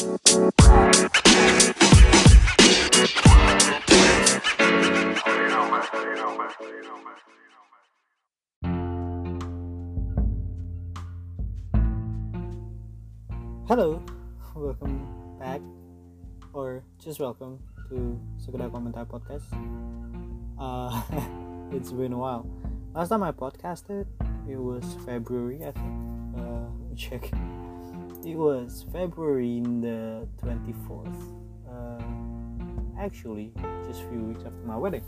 Hello, welcome back, or just welcome to Sekedar Komentar Podcast. Uh, it's been a while. Last time I podcasted, it was February, I think. Uh, check. It was February the 24th. Uh, actually, just a few weeks after my wedding.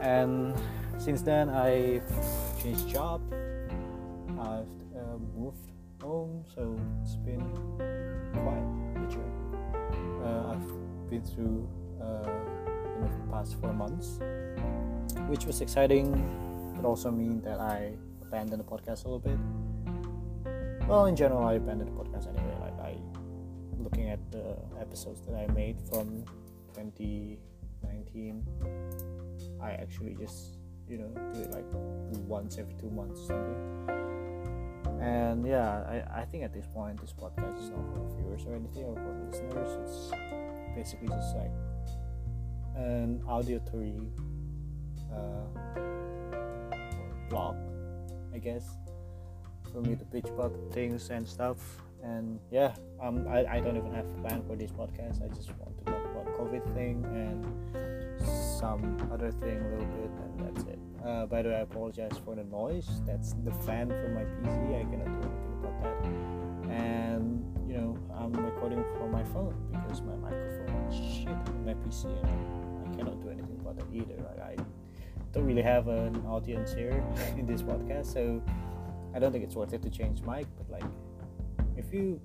And since then, I've changed job. I've uh, moved home, so it's been quite a journey. Uh, I've been through uh, in the past four months, which was exciting, but also mean that I abandoned the podcast a little bit. Well, in general, I abandoned the podcast anyway. Like I, looking at the episodes that I made from 2019, I actually just you know do it like once every two months or something. And yeah I, I think at this point this podcast is not for viewers or anything or for listeners. It's basically just like an auditory uh, blog i guess for me to pitch about things and stuff and yeah um, I, I don't even have a plan for this podcast i just want to talk about covid thing and some other thing a little bit and that's it uh, by the way, I apologize for the noise. That's the fan from my PC. I cannot do anything about that. And you know, I'm recording from my phone because my microphone is shit in my PC, and I cannot do anything about that either. Right? I don't really have an audience here in this podcast, so I don't think it's worth it to change mic. But like, if you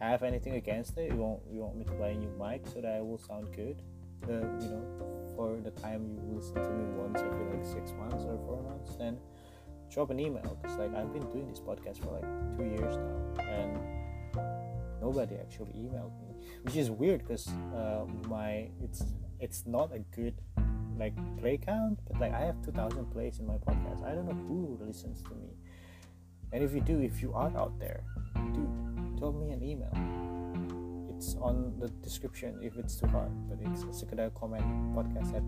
have anything against it, you want you want me to buy a new mic so that I will sound good. The you know for the time you listen to me once every like six months or four months, then drop an email because like I've been doing this podcast for like two years now and nobody actually emailed me, which is weird because uh, my it's it's not a good like play count, but like I have two thousand plays in my podcast. I don't know who listens to me, and if you do, if you are out there, dude, drop me an email. It's on the description if it's too hard but it's sekedar comment podcast at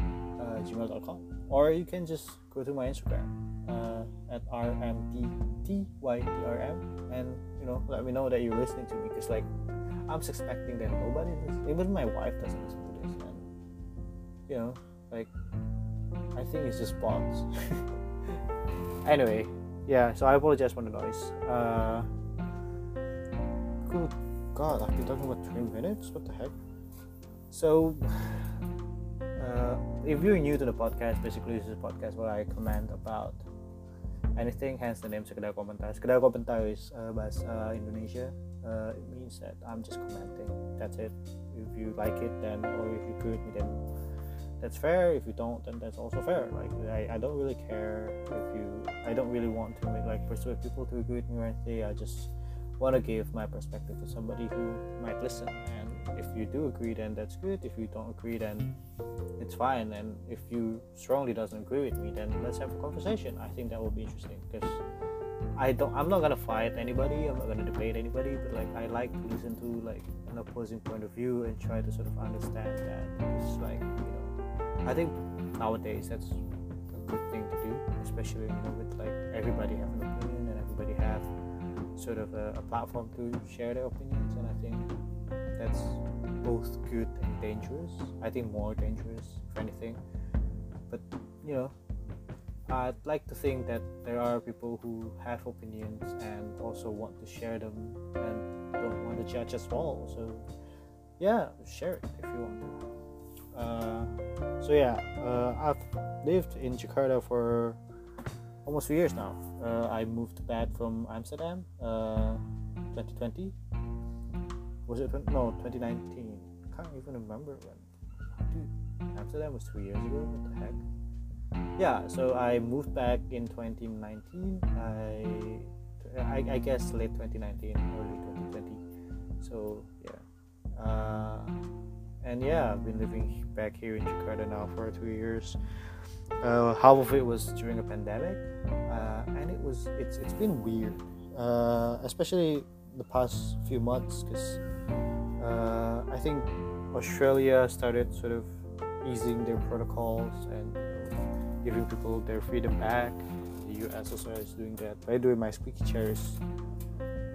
uh, gmail.com or you can just go to my instagram uh, at rmttytrm and you know let me know that you're listening to me because like i'm suspecting that nobody listens even my wife doesn't listen to this and you know like i think it's just bots. Anyway yeah so i apologize for the noise uh cool God, I've been talking about three minutes. What the heck? So, uh, if you're new to the podcast, basically this is a podcast where I comment about anything. Hence the name Sekedar Komentar. Sekedar Komentar is uh, bahasa uh, Indonesia. Uh, it means that I'm just commenting. That's it. If you like it, then or if you agree with me, then that's fair. If you don't, then that's also fair. Like I, I don't really care if you. I don't really want to make like persuade people to agree with me or anything. I just want to give my perspective to somebody who might listen and if you do agree then that's good if you don't agree then it's fine and if you strongly doesn't agree with me then let's have a conversation i think that will be interesting because i don't i'm not gonna fight anybody i'm not gonna debate anybody but like i like to listen to like an opposing point of view and try to sort of understand that because like i think nowadays that's a good thing to do especially you know with like everybody have an opinion and everybody have sort of a, a, platform to share their opinions and i think that's both good and dangerous. I think more dangerous if anything. But you know i'd like to think that there are people who have opinions and also want to share them and don't want to judge as well so yeah share it if you want. To uh, so yeah uh, i've lived in jakarta for almost two years now. Uh, I moved back from Amsterdam, uh, 2020. Was it no 2019? I Can't even remember when. Amsterdam was two years ago. What the heck? Yeah, so I moved back in 2019. I, I, I guess late 2019, early 2020. So yeah, uh, and yeah, I've been living back here in Jakarta now for two years uh, half of it was during a pandemic uh, and it was it's it's been weird uh, especially the past few months because uh, I think Australia started sort of easing their protocols and giving people their freedom back. The US also is doing that. By the way, my squeaky chair is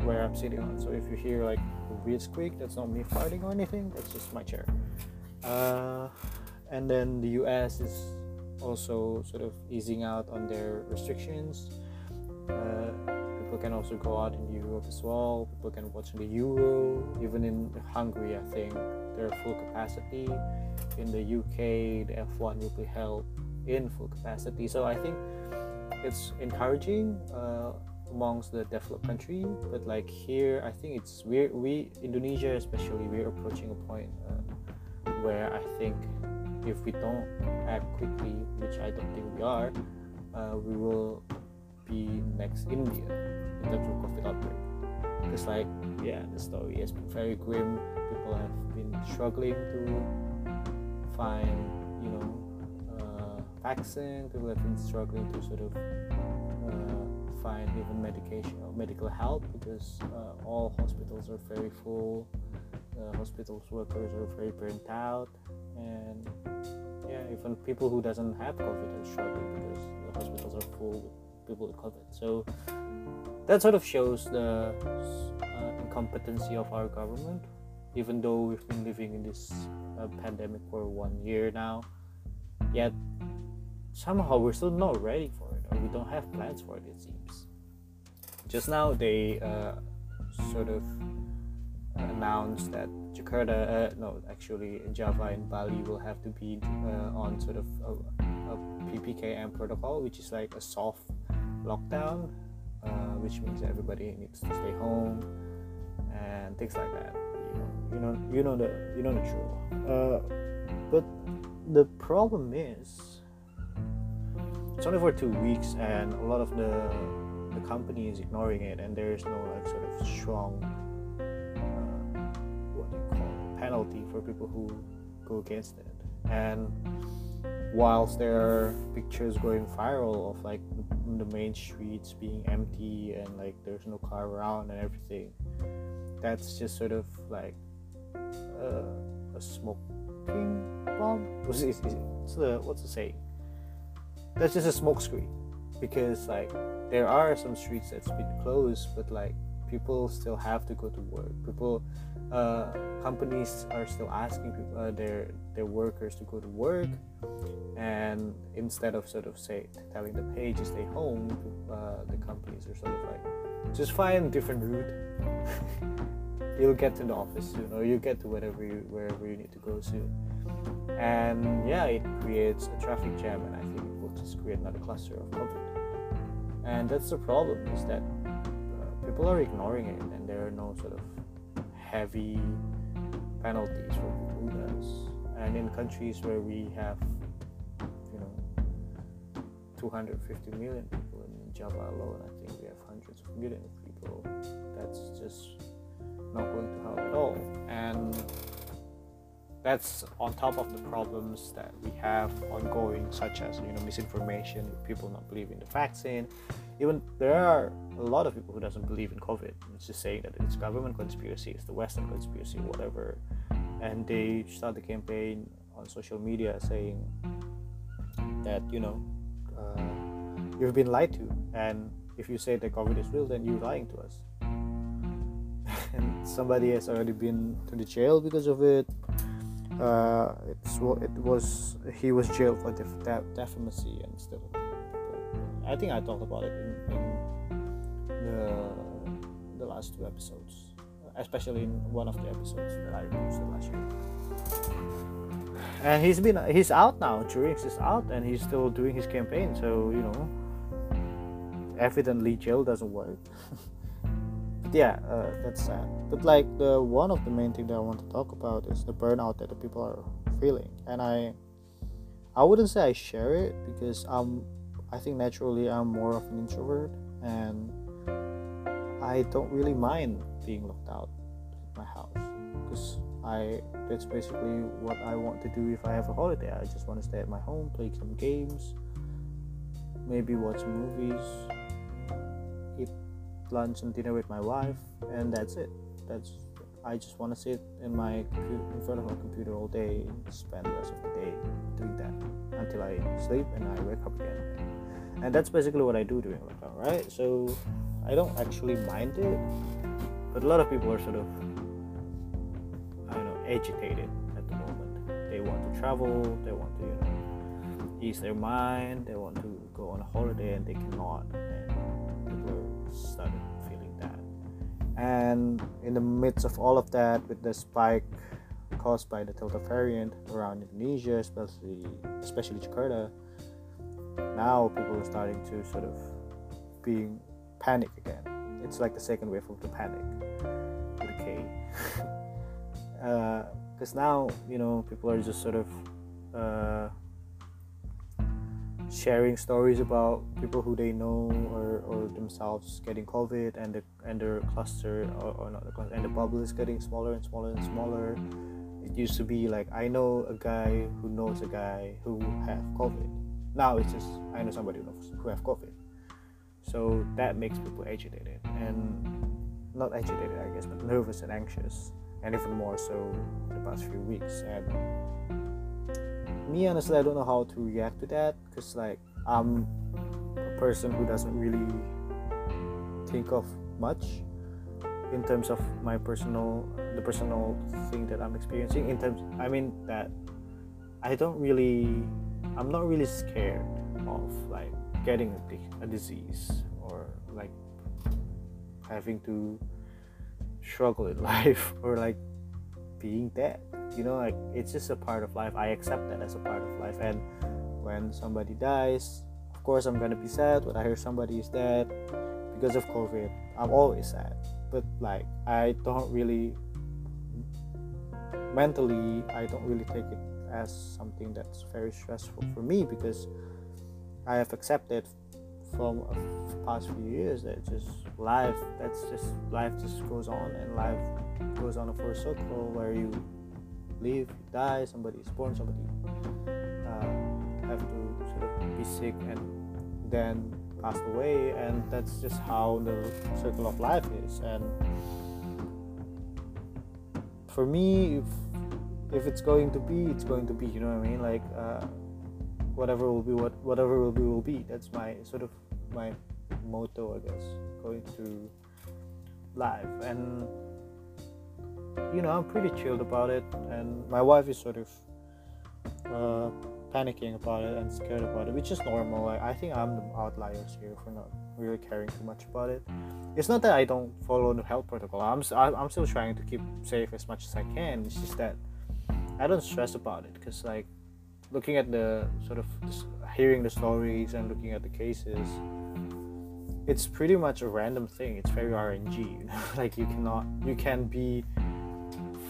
where I'm sitting on. So if you hear like a weird squeak, that's not me farting or anything. That's just my chair. Uh, and then the US is also sort of easing out on their restrictions. Uh, people can also go out in Europe as well. People can watch the Euro. Even in Hungary, I think they're full capacity. In the UK, the F1 will be held in full capacity. So I think it's encouraging uh, amongst the developed country. But like here, I think it's we we Indonesia especially we're approaching a point uh, where I think if we don't act quickly, which I don't think we are, uh, we will be next India in terms of COVID outbreak. Because like yeah, the story has been very grim. People have been struggling to find you know uh, vaccine. People have been struggling to sort of uh, find even medication or medical help because uh, all hospitals are very full. Uh, hospitals workers are very burnt out and yeah even people who doesn't have covid are struggling because the hospitals are full with people with covid so that sort of shows the uh, incompetency of our government even though we've been living in this uh, pandemic for one year now yet somehow we're still not ready for we don't have plans for it it seems just now they uh, sort of announced that Jakarta, uh, no, actually Java and Bali will have to be uh, on sort of a, a, PPKM protocol, which is like a soft lockdown, uh, which means everybody needs to stay home and things like that. You know, you know, you know the you know the truth. But the problem is, it's only for two weeks, and a lot of the the company is ignoring it, and there is no like sort of strong what they call penalty for people who go against it. And whilst there are pictures going viral of like the main streets being empty and like there's no car around and everything, that's just sort of like uh, a smoking bomb. What's, it, what's the what's the saying? That's just a smokescreen because like there are some streets that's been closed, but like people still have to go to work. People uh, companies are still asking people, uh, their their workers to go to work, and instead of sort of say telling the pay to stay home," uh, the companies are sort of like, "Just find different route. you'll get to the office soon, or you'll get to whatever you, wherever you need to go soon." And yeah, it creates a traffic jam, and I think just create another cluster of COVID. And that's the problem is that uh, people are ignoring it, and there are no sort of heavy penalties for people who does. And in countries where we have, you know, 250 million people in Java alone, I think we have hundreds of millions of people. That's just not going to help at all. And that's on top of the problems that we have ongoing, such as you know misinformation, people not believing the vaccine. Even there are a lot of people who doesn't believe in COVID. It's just saying that it's government conspiracy, it's the Western conspiracy, whatever. And they start the campaign on social media saying that you know uh, you've been lied to, and if you say that COVID is real, then you're lying to us. and somebody has already been to the jail because of it uh, it was he was jailed for def- def- defamation and stuff. I think I talked about it in, in the the last two episodes, especially in one of the episodes that I posted last year. And he's been he's out now. Jerinx is out, and he's still doing his campaign. So you know, evidently jail doesn't work. yeah, uh, that's sad. But like the one of the main thing that I want to talk about is the burnout that the people are feeling, and I, I wouldn't say I share it because I'm, I think naturally I'm more of an introvert, and I don't really mind being locked out of my house because I that's basically what I want to do if I have a holiday. I just want to stay at my home, play some games, maybe watch movies, lunch and dinner with my wife, and that's it. That's I just want to sit in my in front of my computer all day, spend the rest of the day doing that until I sleep and I wake up again. And that's basically what I do during lockdown, right? So I don't actually mind it, but a lot of people are sort of I don't know agitated at the moment. They want to travel, they want to you know ease their mind, they want to go on a holiday and they cannot, and starting feeling that. And in the midst of all of that, with the spike caused by the Delta variant around Indonesia, especially especially Jakarta, now people are starting to sort of being panic again. It's like the second wave of the panic K. Because uh, now, you know, people are just sort of uh, sharing stories about people who they know or, or themselves getting COVID and the and their cluster or, or not the cluster and the bubble is getting smaller and smaller and smaller. It used to be like I know a guy who knows a guy who have COVID. Now it's just I know somebody who knows who have COVID. So that makes people agitated and not agitated I guess but nervous and anxious and even more so the past few weeks and me honestly i don't know how to react to that because like i'm a person who doesn't really think of much in terms of my personal the personal thing that i'm experiencing in terms i mean that i don't really i'm not really scared of like getting a, a disease or like having to struggle in life or like being dead you know like it's just a part of life. I accept that as a part of life. And when somebody dies of course i'm gonna be sad when i hear somebody is dead because of covid. I'm always sad. But like i don't really mentally i don't really take it as something that's very stressful for me because i have accepted from a past few years that just life that's just life just goes on and life goes on a full circle where you live die somebody is born somebody uh, have to sort of be sick and then pass away. And that's just how the circle of life is. And for me if if it's going to be it's going to be you know what i mean? Like uh, whatever will be what whatever will be will be. That's my sort of my motto i guess going through life. And you know i'm pretty chilled about it. And my wife is sort of uh, panicking about it and scared about it which is normal. Like, i think i'm the outliers here for not really caring too much about it. It's not that i don't follow the health protocol. I'm i'm still trying to keep safe as much as i can. It's just that i don't stress about it because like looking at the sort of hearing the stories and looking at the cases it's pretty much a random thing. It's very rng like you cannot you can be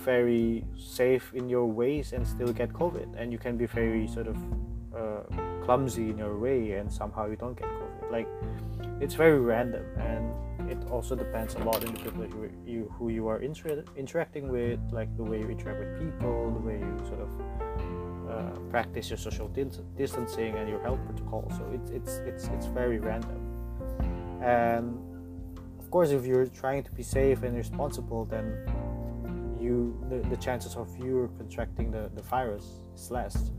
very safe in your ways and still get covid. And you can be very sort of uh, clumsy in your way and somehow you don't get covid. Like it's very random. And it also depends a lot on the people you, you who you are inter- interacting with like the way you interact with people the way you sort of uh, practice your social distancing and your health protocol. So it's it's it's it's very random. And of course, if you're trying to be safe and responsible, then you the, the chances of you contracting the, the virus is less.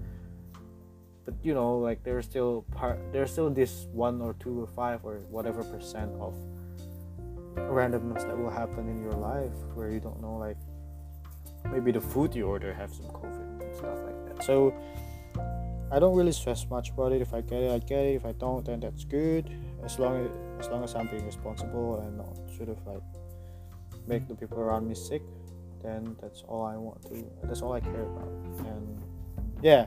But you know, like there's still part there's still this one or two or five or whatever percent of randomness that will happen in your life where you don't know like maybe the food you order have some COVID and stuff like that. So I don't really stress much about it. If I get it, I get it. If I don't, then that's good. As long as as long as I'm being responsible and not sort of like make the people around me sick, then that's all I want to. That's all I care about. And yeah,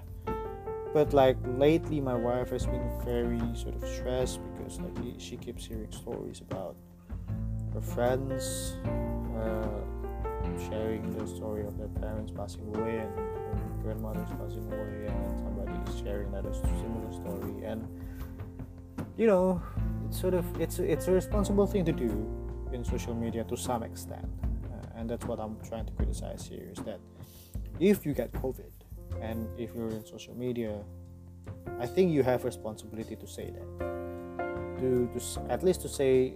but like lately, my wife has been very sort of stressed because like she keeps hearing stories about her friends. Uh, sharing the story of their parents passing away and, and grandmothers passing away, and somebody is sharing that similar story. And you know, it's sort of it's it's a responsible thing to do in social media to some extent, uh, and that's what I'm trying to criticize here is that if you get COVID and if you're in social media, I think you have responsibility to say that, to, to at least to say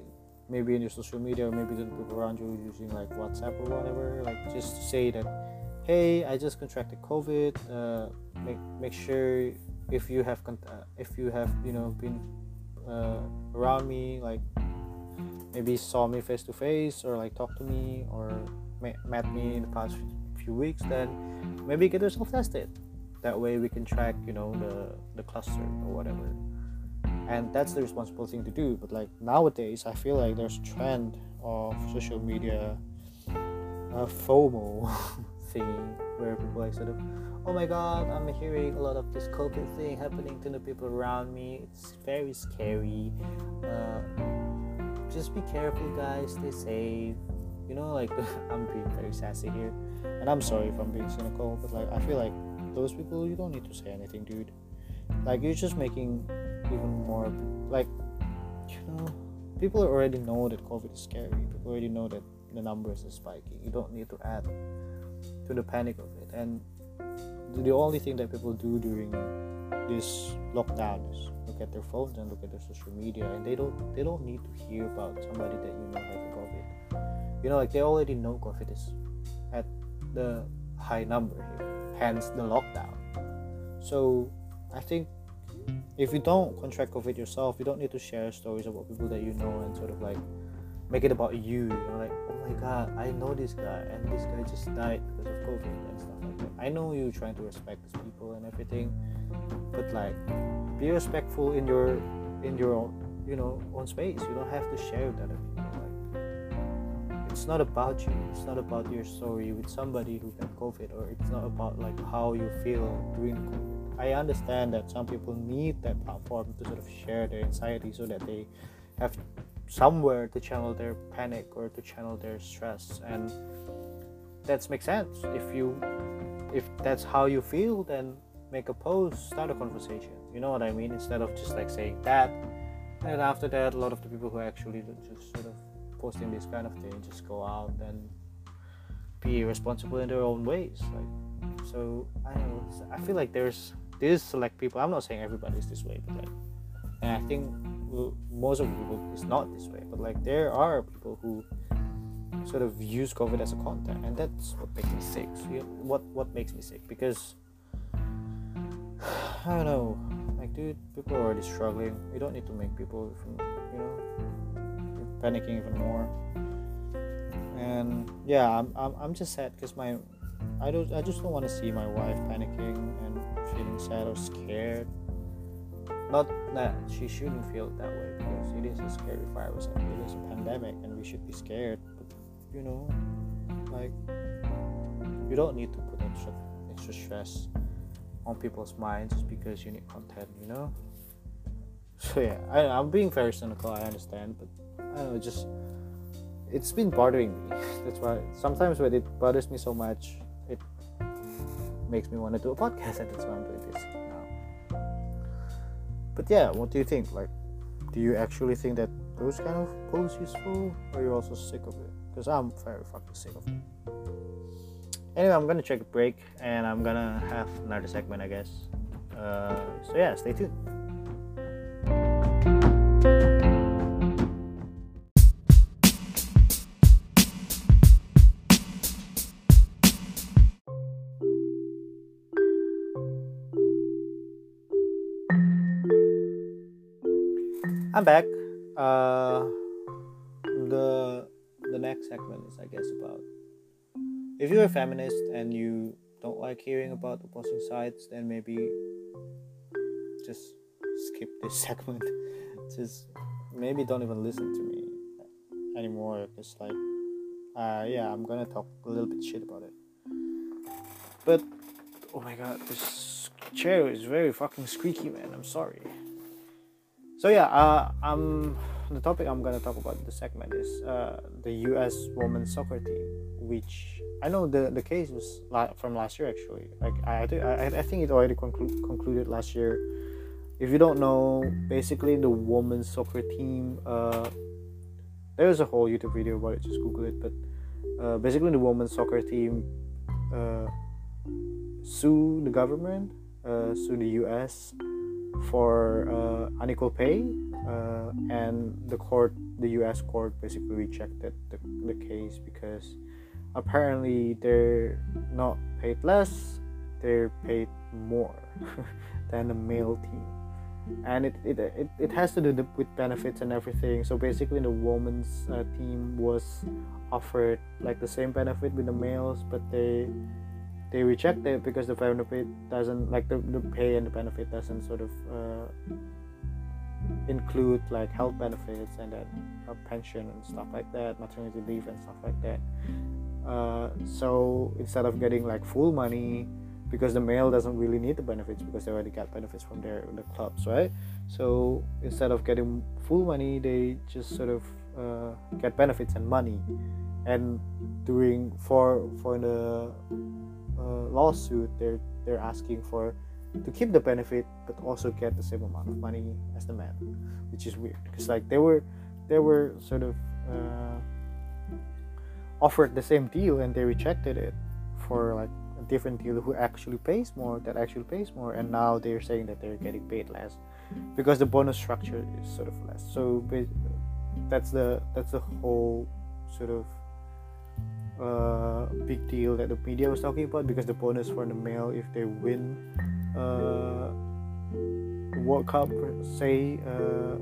maybe in your social media maybe the people around you using like whatsapp or whatever like just to say that hey i just contracted covid uh, make make sure if you have con- uh, if you have you know been uh, around me like maybe saw me face to face or like talk to me or met me in the past few weeks then maybe get yourself tested. That way we can track you know the the cluster or whatever. And that's the responsible thing to do but like nowadays i feel like there's a trend of social media uh, fomo thing where people like sort of oh my god i'm hearing a lot of this covid thing happening to the people around me. It's very scary. Uh, just be careful guys. Stay safe you know like i'm being very sassy here. And i'm sorry if i'm being cynical but like i feel like those people you don't need to say anything dude. Like you're just making even more like you know people already know that covid is scary. People already know that the numbers are spiking. You don't need to add to the panic of it. And the only thing that people do during this lockdown is look at their phones and look at their social media and they don't they don't need to hear about somebody that you know having covid you know like they already know covid is at the high number here hence the lockdown so i think if you don't contract COVID yourself, you don't need to share stories about people that you know and sort of like make it about you. You know, like, oh my god, I know this guy and this guy just died because of COVID and stuff like that. I know you're trying to respect these people and everything, but like, be respectful in your in your own, you know own space. You don't have to share with other people. Like, it's not about you. It's not about your story with somebody who got COVID, or it's not about like how you feel during COVID I understand that some people need that platform to sort of share their anxiety so that they have somewhere to channel their panic or to channel their stress and that makes sense if you if that's how you feel then make a post start a conversation. You know what i mean? Instead of just like saying that and after that a lot of the people who actually just sort of posting this kind of thing just go out and be responsible in their own ways like so i know i feel like there's these select people i'm not saying everybody's this way but like and i think most of the people is not this way but like there are people who sort of use covid as a content and that's what makes me sick. So, you know, what what makes me sick? Because i don't know. Like dude people are already struggling. We don't need to make people you know panicking even more. And yeah i'm, I'm, I'm just sad because my i don't i just don't want to see my wife panicking and feeling sad or scared. Not that she shouldn't feel that way because it is a scary virus and it is a pandemic and we should be scared. You know, like you don't need to put extra extra stress on people's minds just because you need content, you know. So yeah, I, I'm being very cynical. I understand, but I don't know, just it's been bothering me. That's why sometimes when it bothers me so much, it makes me want to do a podcast, and that's why I'm doing this now. But yeah, what do you think? Like, do you actually think that those kind of posts useful, or are you also sick of it? Because I'm very fucking sick of it. Anyway, I'm gonna take a break, and I'm gonna have another segment, I guess. Uh, so yeah, stay tuned. I'm back. Uh, the the next segment is, I guess, about if you're a feminist and you don't like hearing about opposing sides, then maybe just skip this segment. just maybe don't even listen to me anymore. Because like, uh, yeah, I'm gonna talk a little bit shit about it. But oh my god, this chair is very fucking squeaky, man. I'm sorry so yeah uh, um the topic i'm gonna talk about the segment is uh, the us women's soccer team which i know the the case was la- from last year actually. Like i i, I think it already conclu- concluded last year. If you don't know basically the women's soccer team uh, there's a whole youtube video about it just google it but uh, basically the women's soccer team uh, sue the government uh, sue the us for uh, unequal pay, uh, and the court the U.S. court basically rejected the, the case because apparently they're not paid less, they're paid more than the male team. And it, it, it, it has to do with benefits and everything. So basically, the women's uh, team was offered like the same benefit with the males, but they they reject it because the benefit doesn't like the, the pay and the benefit doesn't sort of uh, include like health benefits and then a pension and stuff like that maternity leave and stuff like that. Uh, so instead of getting like full money because the male doesn't really need the benefits because they already got benefits from their the clubs right? So instead of getting full money they just sort of uh, get benefits and money and doing for for the uh, lawsuit they're they're asking for to keep the benefit but also get the same amount of money as the man which is weird because like they were they were sort of uh, offered the same deal and they rejected it for like a different deal who actually pays more that actually pays more and now they're saying that they're getting paid less because the bonus structure is sort of less. So that's the that's the whole sort of uh, big deal that the media was talking about because the bonus for the male if they win uh, World Cup say uh,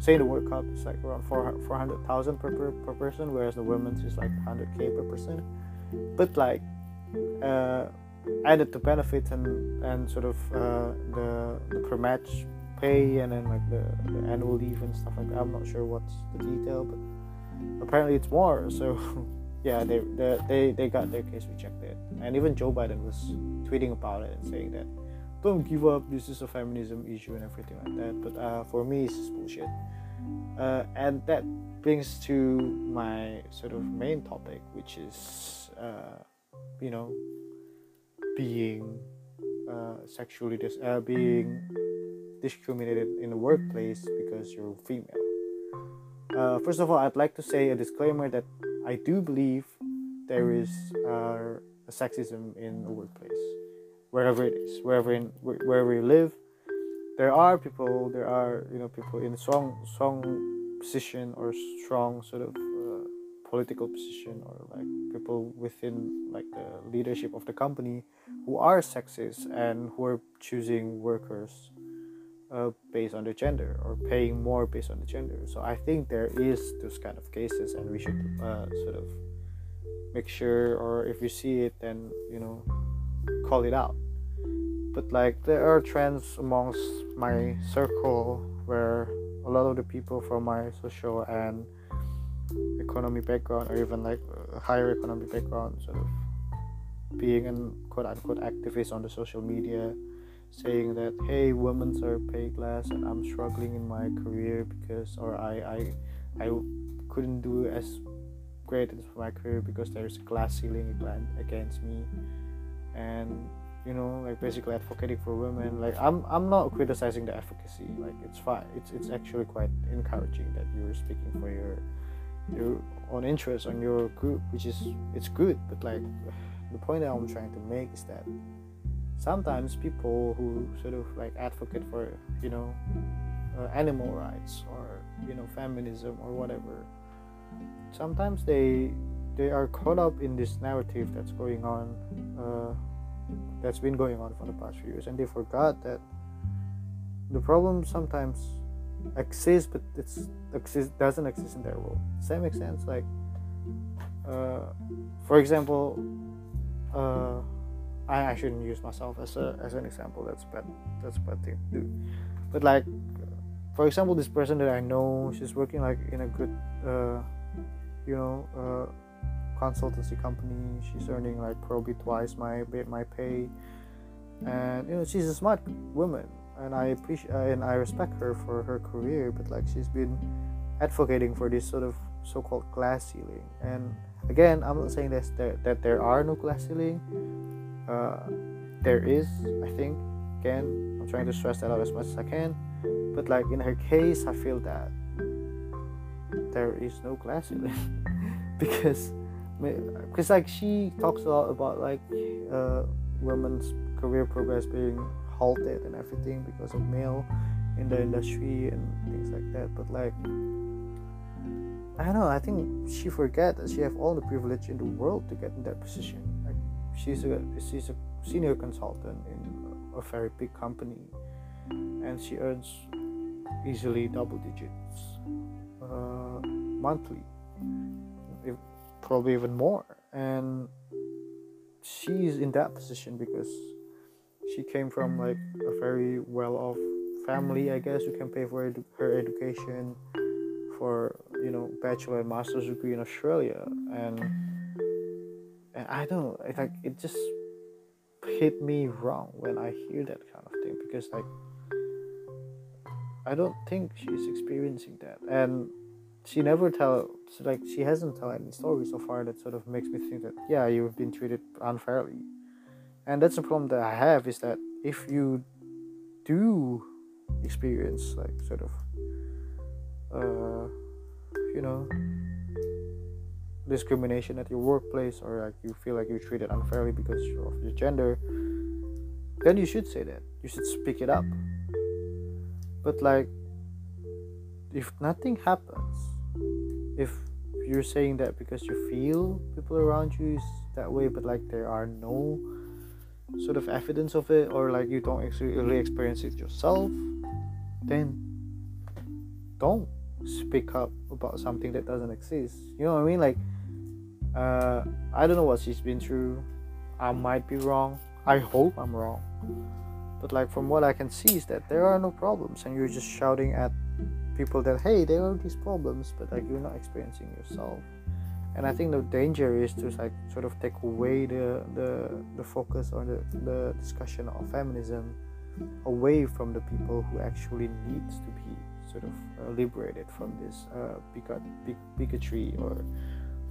say the World Cup is like around 400,000 per, per, per person whereas the women's is like 100k per person. But like uh, added to benefits and and sort of uh, the, the per match pay and then like the, the annual leave and stuff like that. I'm not sure what's the detail but apparently it's more. So yeah they, they they they got their case rejected. And even Joe Biden was tweeting about it and saying that don't give up. This is a feminism issue and everything like that. But uh, for me it's just bullshit. Uh, and that brings to my sort of main topic which is uh, you know being uh, sexually dis- uh, being discriminated in the workplace because you're female. Uh, first of all i'd like to say a disclaimer that i do believe there is a sexism in the workplace wherever it is, wherever in wherever you live. There are people, there are you know people in strong strong position or strong sort of uh, political position or like people within like the leadership of the company who are sexist and who are choosing workers uh, based on the gender or paying more based on the gender. So I think there is those kind of cases, and we should uh, sort of make sure, or if you see it, then you know call it out. But like there are trends amongst my circle where a lot of the people from my social and economy background or even like uh, higher economy background sort of being an quote unquote activist on the social media saying that hey women are paid less and i'm struggling in my career because or i i i couldn't do as great as my career because there's a glass ceiling against me and you know like basically advocating for women. Like i'm i'm not criticizing the advocacy. Like it's fine it's it's actually quite encouraging that you're speaking for your your own interest on your group which is it's good. But like the point that i'm trying to make is that sometimes people who sort of like advocate for you know uh, animal rights or you know feminism or whatever sometimes they they are caught up in this narrative that's going on uh, that's been going on for the past few years and they forgot that the problem sometimes exists but it's exists doesn't exist in their world. Does that make sense? Like uh, for example uh, I, I shouldn't use myself as a as an example. That's bad that's a bad thing to do. But like for example this person that I know she's working like in a good uh, you know uh, consultancy company. She's earning like probably twice my my pay, and you know she's a smart woman, and I appreciate uh, and I respect her for her career. But like she's been advocating for this sort of so-called glass ceiling. And again, I'm not saying that there, that there are no glass ceiling. Uh, there is, I think. Again, I'm trying to stress that out as much as I can. But like in her case, I feel that there is no glass ceiling because because like she talks a lot about like uh, women's career progress being halted and everything because of male in the industry and things like that but like I don't know. I think she forget that she have all the privilege in the world to get in that position. Like she's a she's a senior consultant in a very big company, and she earns easily double digits uh, monthly, probably even more. And she's in that position because she came from like a very well-off family, I guess, who can pay for edu- her education for you know bachelor and master's degree in Australia, and and I don't like it just hit me wrong when I hear that kind of thing because like I don't think she's experiencing that, and she never tell like she hasn't told any story so far that sort of makes me think that yeah you've been treated unfairly, and that's the problem that I have is that if you do experience like sort of uh, you know discrimination at your workplace or like you feel like you're treated unfairly because of your gender then you should say that. You should speak it up. But like if nothing happens if you're saying that because you feel people around you is that way but like there are no sort of evidence of it or like you don't actually really experience it yourself then don't speak up about something that doesn't exist. You know what I mean? Like, uh, I don't know what she's been through. I might be wrong. I hope I'm wrong. But like from what I can see is that there are no problems, and you're just shouting at people that hey, there are these problems, but like you're not experiencing yourself. And I think the danger is to like sort of take away the the, the focus or the, the discussion of feminism away from the people who actually needs to be sort of uh, liberated from this uh, bigot, big bigotry or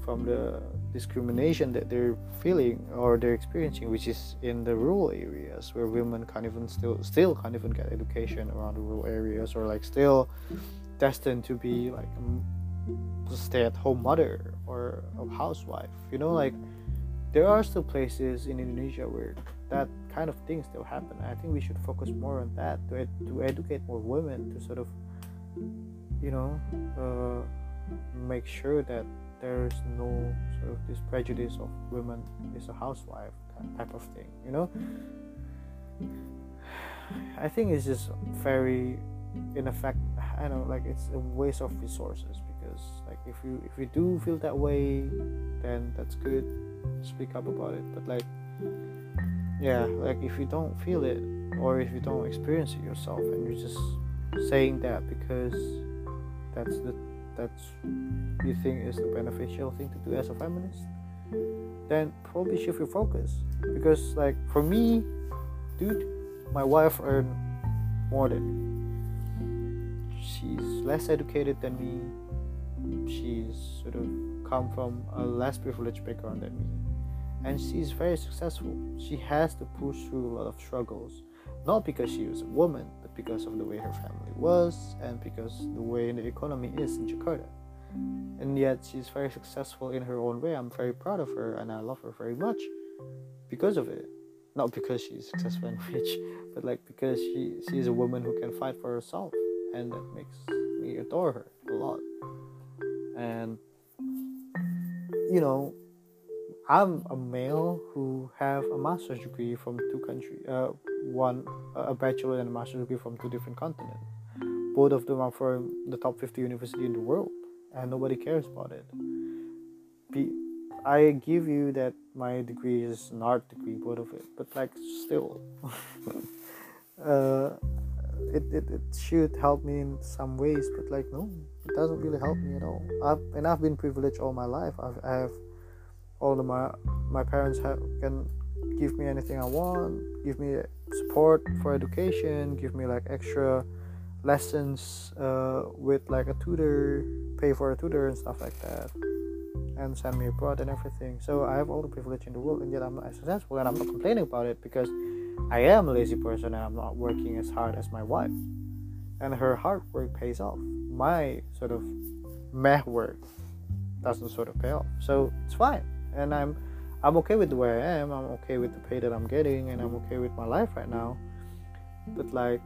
from the discrimination that they're feeling or they're experiencing, which is in the rural areas where women can't even still still can't even get education around the rural areas or like still destined to be like a stay-at-home mother or a housewife. You know, like there are still places in Indonesia where that kind of thing still happen. I think we should focus more on that to ed- to educate more women to sort of you know uh, make sure that there's no sort of this prejudice of women is a housewife type of thing you know? I think it's just very in effect i know like it's a waste of resources because like if you if you do feel that way then that's good. Speak up about it but like yeah like if you don't feel it or if you don't experience it yourself and you're just saying that because that's the that's you think is the beneficial thing to do as a feminist then probably shift your focus. Because like for me dude my wife earn more than me. She's less educated than me. She's sort of come from a less privileged background than me. And she's very successful. She has to push through a lot of struggles. Not because she was a woman because of the way her family was and because the way the economy is in Jakarta. And yet she's very successful in her own way. I'm very proud of her and I love her very much because of it. Not because she's successful and rich, but like because she she's a woman who can fight for herself and that makes me adore her a lot. And you know, I'm a male who have a master's degree from two countries, uh, one a bachelor and a master's degree from two different continents. Both of them are from the top 50 university in the world, and nobody cares about it. Be, I give you that my degree is an art degree, both of it, but like still, uh, it, it, it should help me in some ways, but like no, it doesn't really help me at all. I've, and I've been privileged all my life. I've, I have all of my my parents have, can give me anything I want, give me support for education, give me like extra lessons uh, with like a tutor, pay for a tutor and stuff like that, and send me abroad and everything. So I have all the privilege in the world, and yet I'm not successful, and I'm not complaining about it because I am a lazy person and I'm not working as hard as my wife, and her hard work pays off. My sort of meh work doesn't sort of pay off, so it's fine and I'm I'm okay with way I am. I'm okay with the pay that I'm getting, and I'm okay with my life right now. But like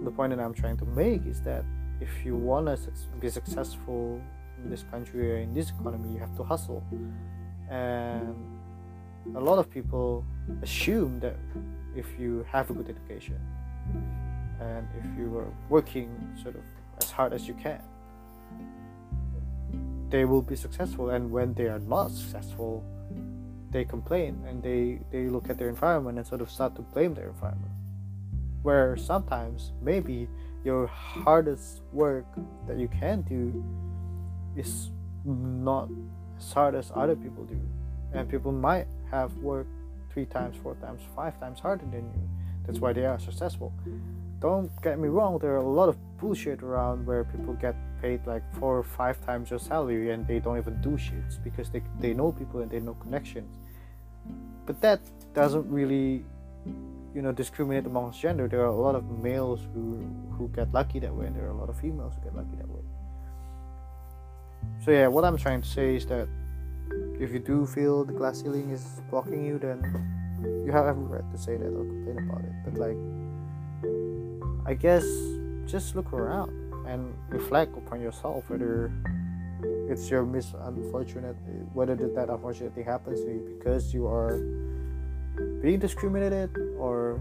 the point that I'm trying to make is that if you want to be successful in this country or in this economy you have to hustle and a lot of people assume that if you have a good education and if you are working sort of as hard as you can they will be successful and when they are not successful they complain and they they look at their environment and sort of start to blame their environment. Where sometimes maybe your hardest work that you can do is not as hard as other people do. And people might have worked three times four times five times harder than you. That's why they are successful. Don't get me wrong there are a lot of bullshit around where people get paid like four or five times your salary and they don't even do shits because they, they know people and they know connections. But that doesn't really you know discriminate amongst gender. There are a lot of males who who get lucky that way and there are a lot of females who get lucky that way. So yeah what i'm trying to say is that if you do feel the glass ceiling is blocking you then you have every right to say that or complain about it. But like i guess just look around and reflect upon yourself whether it's your misunfortunate whether that unfortunate thing happens to you because you are being discriminated or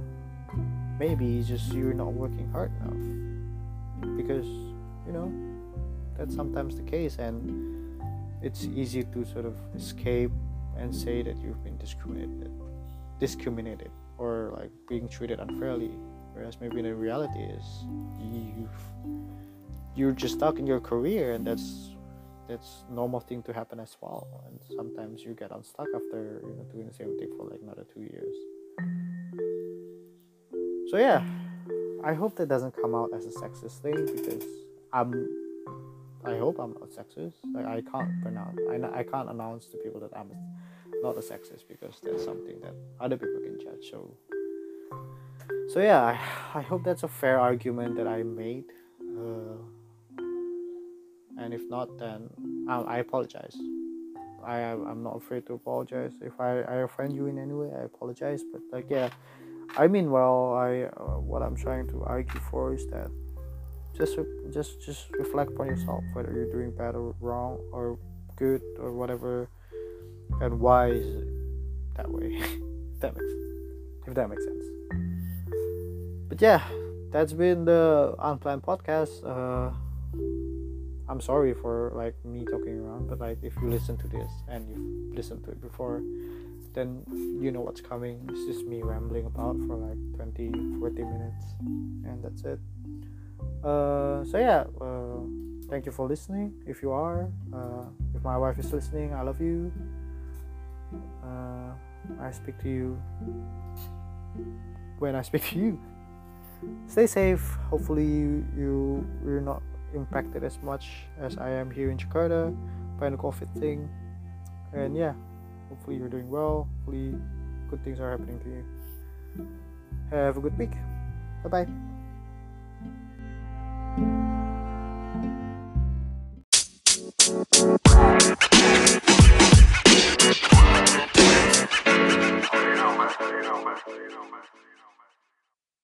maybe it's just you're not working hard enough. Because you know that's sometimes the case and it's easy to sort of escape and say that you've been discriminated discriminated or like being treated unfairly whereas maybe the reality is you've you're just stuck in your career and that's that's normal thing to happen as well. And sometimes you get unstuck after you know doing the same thing for like another two years. So yeah i hope that doesn't come out as a sexist thing because i'm i hope i'm not sexist. Like i can't pronounce i, I can't announce to people that i'm not a sexist because that's something that other people can judge. So so yeah i, I hope that's a fair argument that i made. Uh, and if not then I, I apologize. I I'm not afraid to apologize. If I, I offend you in any way I apologize. But like yeah I mean well I uh, what I'm trying to argue for is that just just just reflect upon yourself whether you're doing bad or wrong or good or whatever and why is it that way? That makes if that makes sense. But yeah that's been the unplanned podcast. Uh I'm sorry for like me talking around, but like if you listen to this and you've listened to it before, then you know what's coming. It's just me rambling about for like 20, 40 minutes, and that's it. Uh, so yeah, uh, thank you for listening. If you are, uh, if my wife is listening, I love you. Uh, I speak to you when I speak to you. Stay safe. Hopefully you, you you're not impacted as much as I am here in Jakarta by the COVID thing. And yeah, hopefully you're doing well. Hopefully good things are happening to you. Have a good week. Bye bye.